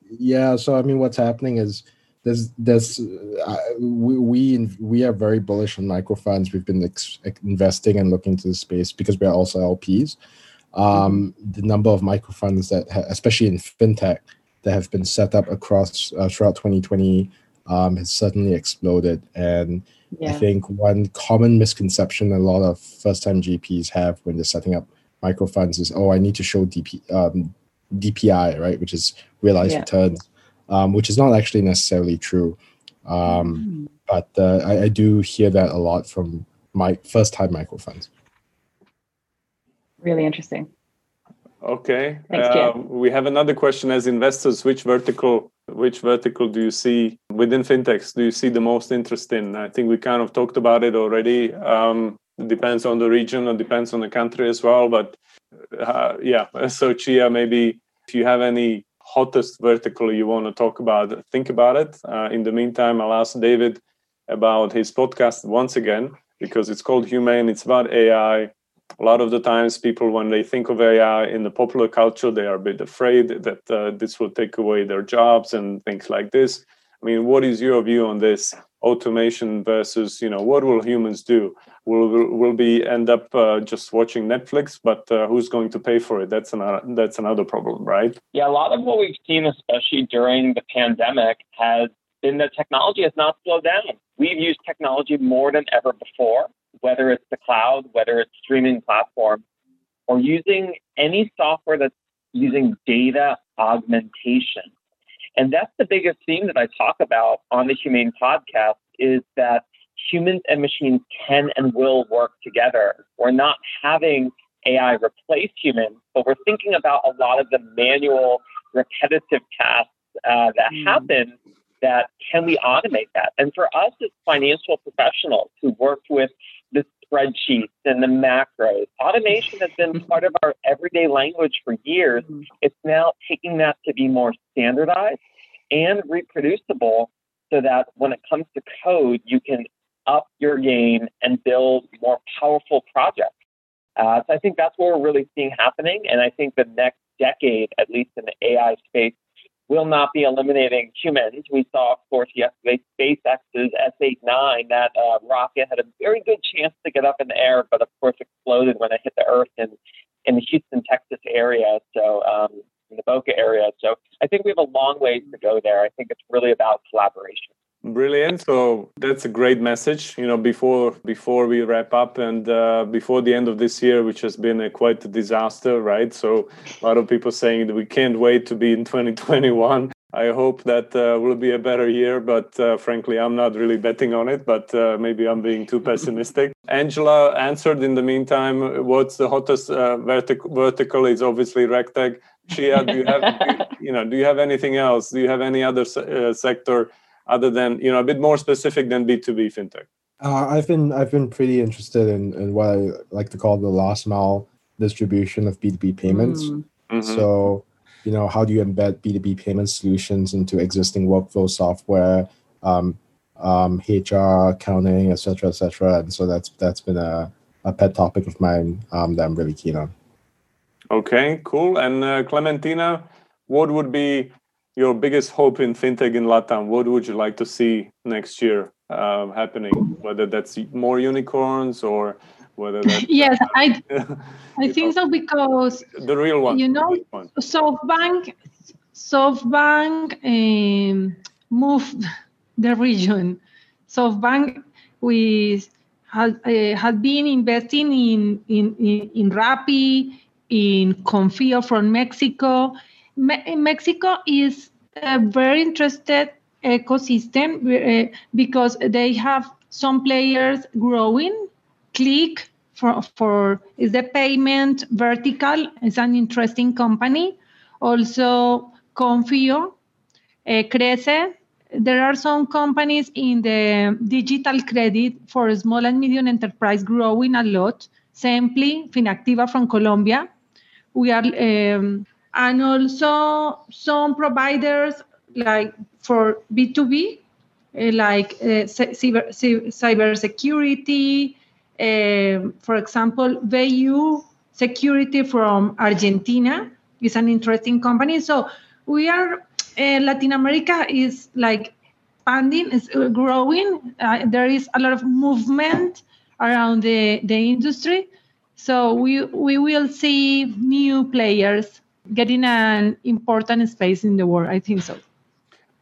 Yeah. So I mean, what's happening is there's there's uh, we we we are very bullish on micro funds. We've been ex- investing and looking to the space because we are also LPs. Um, mm-hmm. The number of micro funds that, ha- especially in fintech, that have been set up across uh, throughout 2020 um, has certainly exploded and yeah. I think one common misconception a lot of first time GPs have when they're setting up micro funds is, oh, I need to show DP, um, DPI, right, which is realized yeah. returns, um, which is not actually necessarily true. Um, mm-hmm. But uh, I, I, do hear that a lot from my first time micro funds. Really interesting. Okay. Thanks, uh, we have another question as investors. Which vertical, which vertical do you see within fintechs? Do you see the most interest in? I think we kind of talked about it already. Um, it depends on the region, it depends on the country as well. But uh, yeah, so Chia, maybe if you have any hottest vertical you want to talk about, think about it. Uh, in the meantime, I'll ask David about his podcast once again because it's called Humane. It's about AI a lot of the times people when they think of ai in the popular culture they are a bit afraid that uh, this will take away their jobs and things like this. I mean what is your view on this automation versus you know what will humans do? Will will be end up uh, just watching netflix but uh, who's going to pay for it? That's another that's another problem right? Yeah a lot of what we've seen especially during the pandemic has been that technology has not slowed down. We've used technology more than ever before whether it's the cloud, whether it's streaming platform, or using any software that's using data augmentation. And that's the biggest theme that I talk about on the Humane podcast is that humans and machines can and will work together. We're not having AI replace humans, but we're thinking about a lot of the manual, repetitive tasks uh, that mm. happen that can we automate that? And for us as financial professionals who work with spreadsheets and the macros. Automation has been mm-hmm. part of our everyday language for years. Mm-hmm. It's now taking that to be more standardized and reproducible so that when it comes to code, you can up your game and build more powerful projects. Uh, so I think that's what we're really seeing happening. And I think the next decade, at least in the AI space, will not be eliminating humans. We saw, of course, yesterday SpaceX's S8-9. That uh, rocket had a very good chance to get up in the air, but of course exploded when it hit the Earth in in the Houston, Texas area. So um, in the Boca area. So I think we have a long ways to go there. I think it's really about collaboration. Brilliant. So that's a great message. You know, before before we wrap up and uh, before the end of this year, which has been a quite a disaster, right? So a lot of people saying that we can't wait to be in 2021. I hope that uh, will be a better year, but uh, frankly, I'm not really betting on it. But uh, maybe I'm being too pessimistic. Angela answered in the meantime. What's the hottest uh, vertic- vertical? Is obviously RegTech. Chia, do you have you know? Do you have anything else? Do you have any other uh, sector? Other than you know a bit more specific than B2B fintech? Uh, I've been I've been pretty interested in, in what I like to call the last mile distribution of B2B payments. Mm. Mm-hmm. So, you know, how do you embed B2B payment solutions into existing workflow software, um, um, HR, accounting, etc., etc. And so that's that's been a, a pet topic of mine um, that I'm really keen on. Okay, cool. And uh, Clementina, what would be your biggest hope in fintech in Latam? What would you like to see next year uh, happening? Whether that's more unicorns or whether that's yes, I I think so because the real one. You know, SoftBank SoftBank um, moved the region. SoftBank we had uh, had been investing in in in, in Rappi, in Konfío from Mexico Me- Mexico is a very interested ecosystem uh, because they have some players growing. Click for, for is the payment vertical. It's an interesting company. Also, Konfío, uh, Creze. There are some companies in the digital credit for small and medium enterprise growing a lot. Simply, Finactiva from Colombia. We are um, and also some providers like for B2B, uh, like uh, cyber, cyber security, uh, for example, VU Security from Argentina is an interesting company. So we are, uh, Latin America is like expanding, is uh, growing. Uh, there is a lot of movement around the, the industry. So we, we will see new players getting an important space in the world. I think so.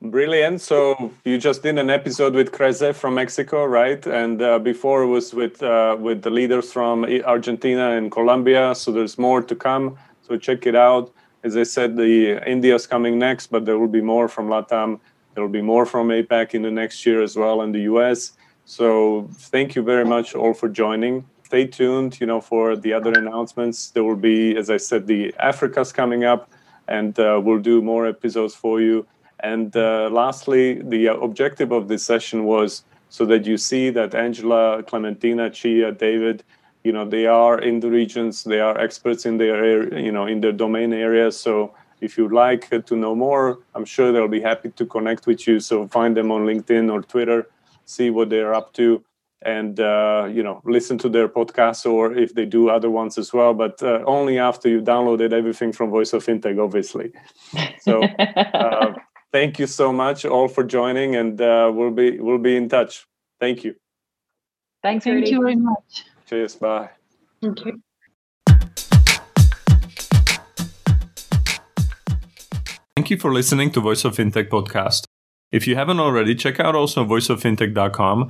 Brilliant. So you just did an episode with Creze from Mexico, right? And uh, before it was with uh, with the leaders from Argentina and Colombia. So there's more to come. So check it out. As I said, the India's coming next, but there will be more from Latam. There will be more from APAC in the next year as well, in the US. So thank you very much all for joining. Stay tuned, you know, for the other announcements. There will be, as I said, the Africa's coming up, and uh, we'll do more episodes for you. And uh, lastly, the objective of this session was so that you see that Angela, Clementina, Chia, David, you know, they are in the regions, they are experts in their area, you know, in their domain areas. So if you'd like to know more, I'm sure they'll be happy to connect with you. So find them on LinkedIn or Twitter, see what they're up to, and uh, you know listen to their podcasts or if they do other ones as well. But uh, only after you downloaded everything from Voice of FinTech, obviously. So uh, thank you so much all for joining, and uh, we'll be we'll be in touch. Thank you. Thanks, Thank Rudy. you very much. Cheers. Bye. Thank you. Thank you for listening to Voice of Fintech podcast. If you haven't already, check out also voiceoffintech.com,